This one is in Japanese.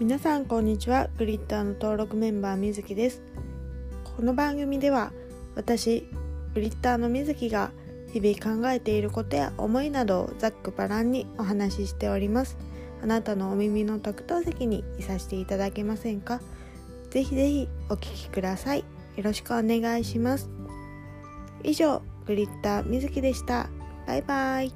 皆さんこんにちは。グリッターの登録メンバーみずきです。この番組では私グリッターのみずきが日々考えていることや思いなどをざっくばらんにお話ししております。あなたのお耳の特等席にいさせていただけませんか？ぜひぜひお聞きください。よろしくお願いします。以上グリッターみずきでした。バイバーイ。